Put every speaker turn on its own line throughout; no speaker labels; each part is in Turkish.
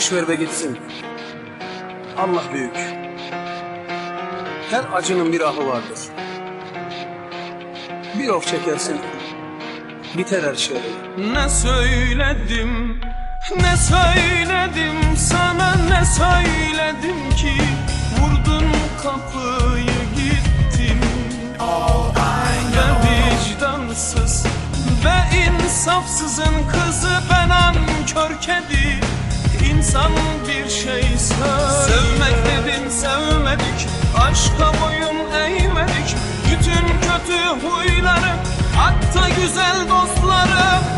Boş ver ve gitsin. Allah büyük. Her acının bir ahı vardır. Bir of çekersin. Biter her şey.
Ne söyledim, ne söyledim sana ne söyledim ki Vurdun kapıyı gittin Ve vicdansız ve insafsızın kızı ben ankör kedi İnsan bir şey söyle Sevmek dedin sevmedik. Aşka boyun eğmedik. Bütün kötü huyları Hatta güzel dostları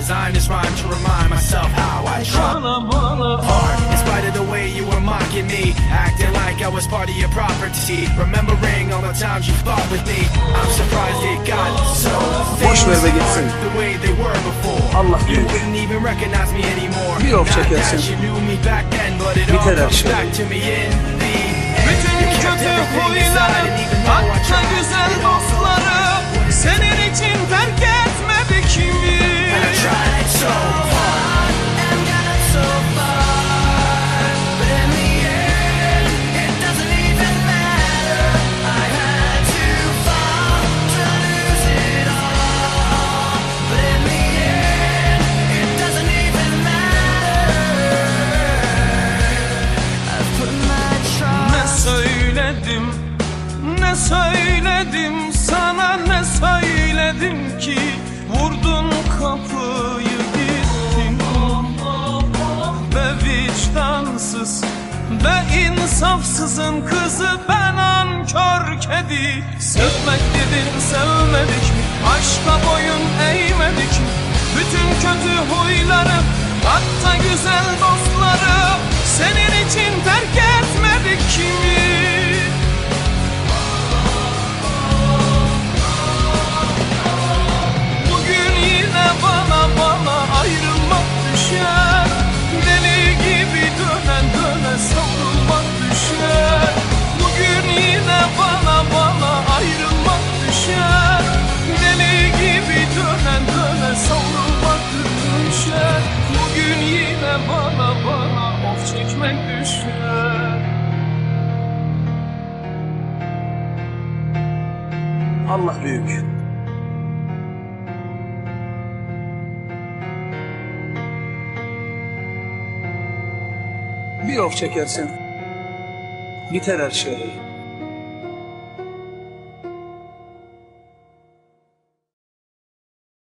in mind. I designed this rhyme to remind myself how I tried
Bana bana
hard. In spite of the way you were mocking me, acting like I was part of your property. Remembering all the times you fought with me. I'm surprised it got so.
Boş ver
things
ve gitsin.
The way they were before.
Allah
You
büyük.
wouldn't even recognize me anymore.
Bir of
Not
çekersin.
that you knew me back then, but it all
Biter her
comes
şey.
back to me in the end.
Bütün
You kept
kötü
everything inside,
huyları
and even though I
Hatta
tried,
güzel
it all
dostları Senin ne söyledim sana ne söyledim ki Vurdun kapıyı gittin Ve vicdansız ve insafsızın kızı ben ankör kedi Sevmek dedin sevmedik mi? Aşka boyun eğmedik mi? Bütün kötü huyları hatta güzel dostları bana bana of çekmek düşer
Allah büyük. Bir of çekersin. Biter her şey.